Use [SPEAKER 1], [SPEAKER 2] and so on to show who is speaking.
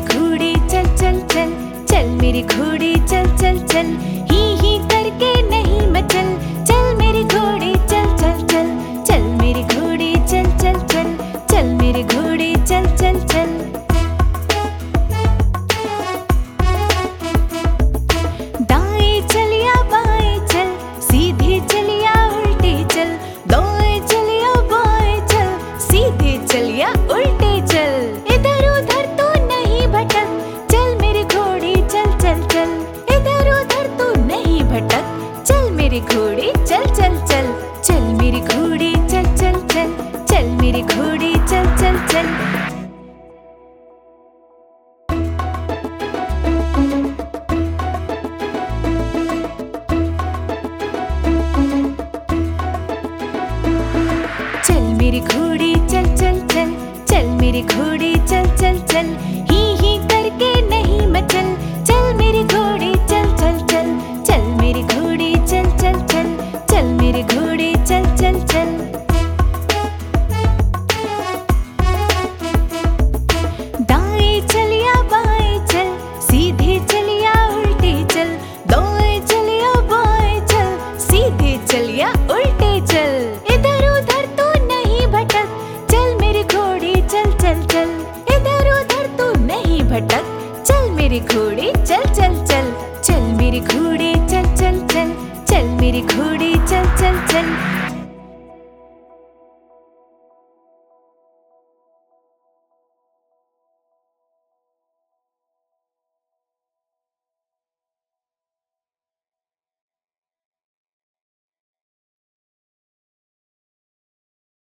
[SPEAKER 1] ঘুরে चल चल चल चल मेरी घोड़ी, चल चल चल चल मेरी घोड़ी, चल चल चल। चल मेरी घोड़ी घोड़े चल चल चल। चल मेरे घोड़े चल चल चल।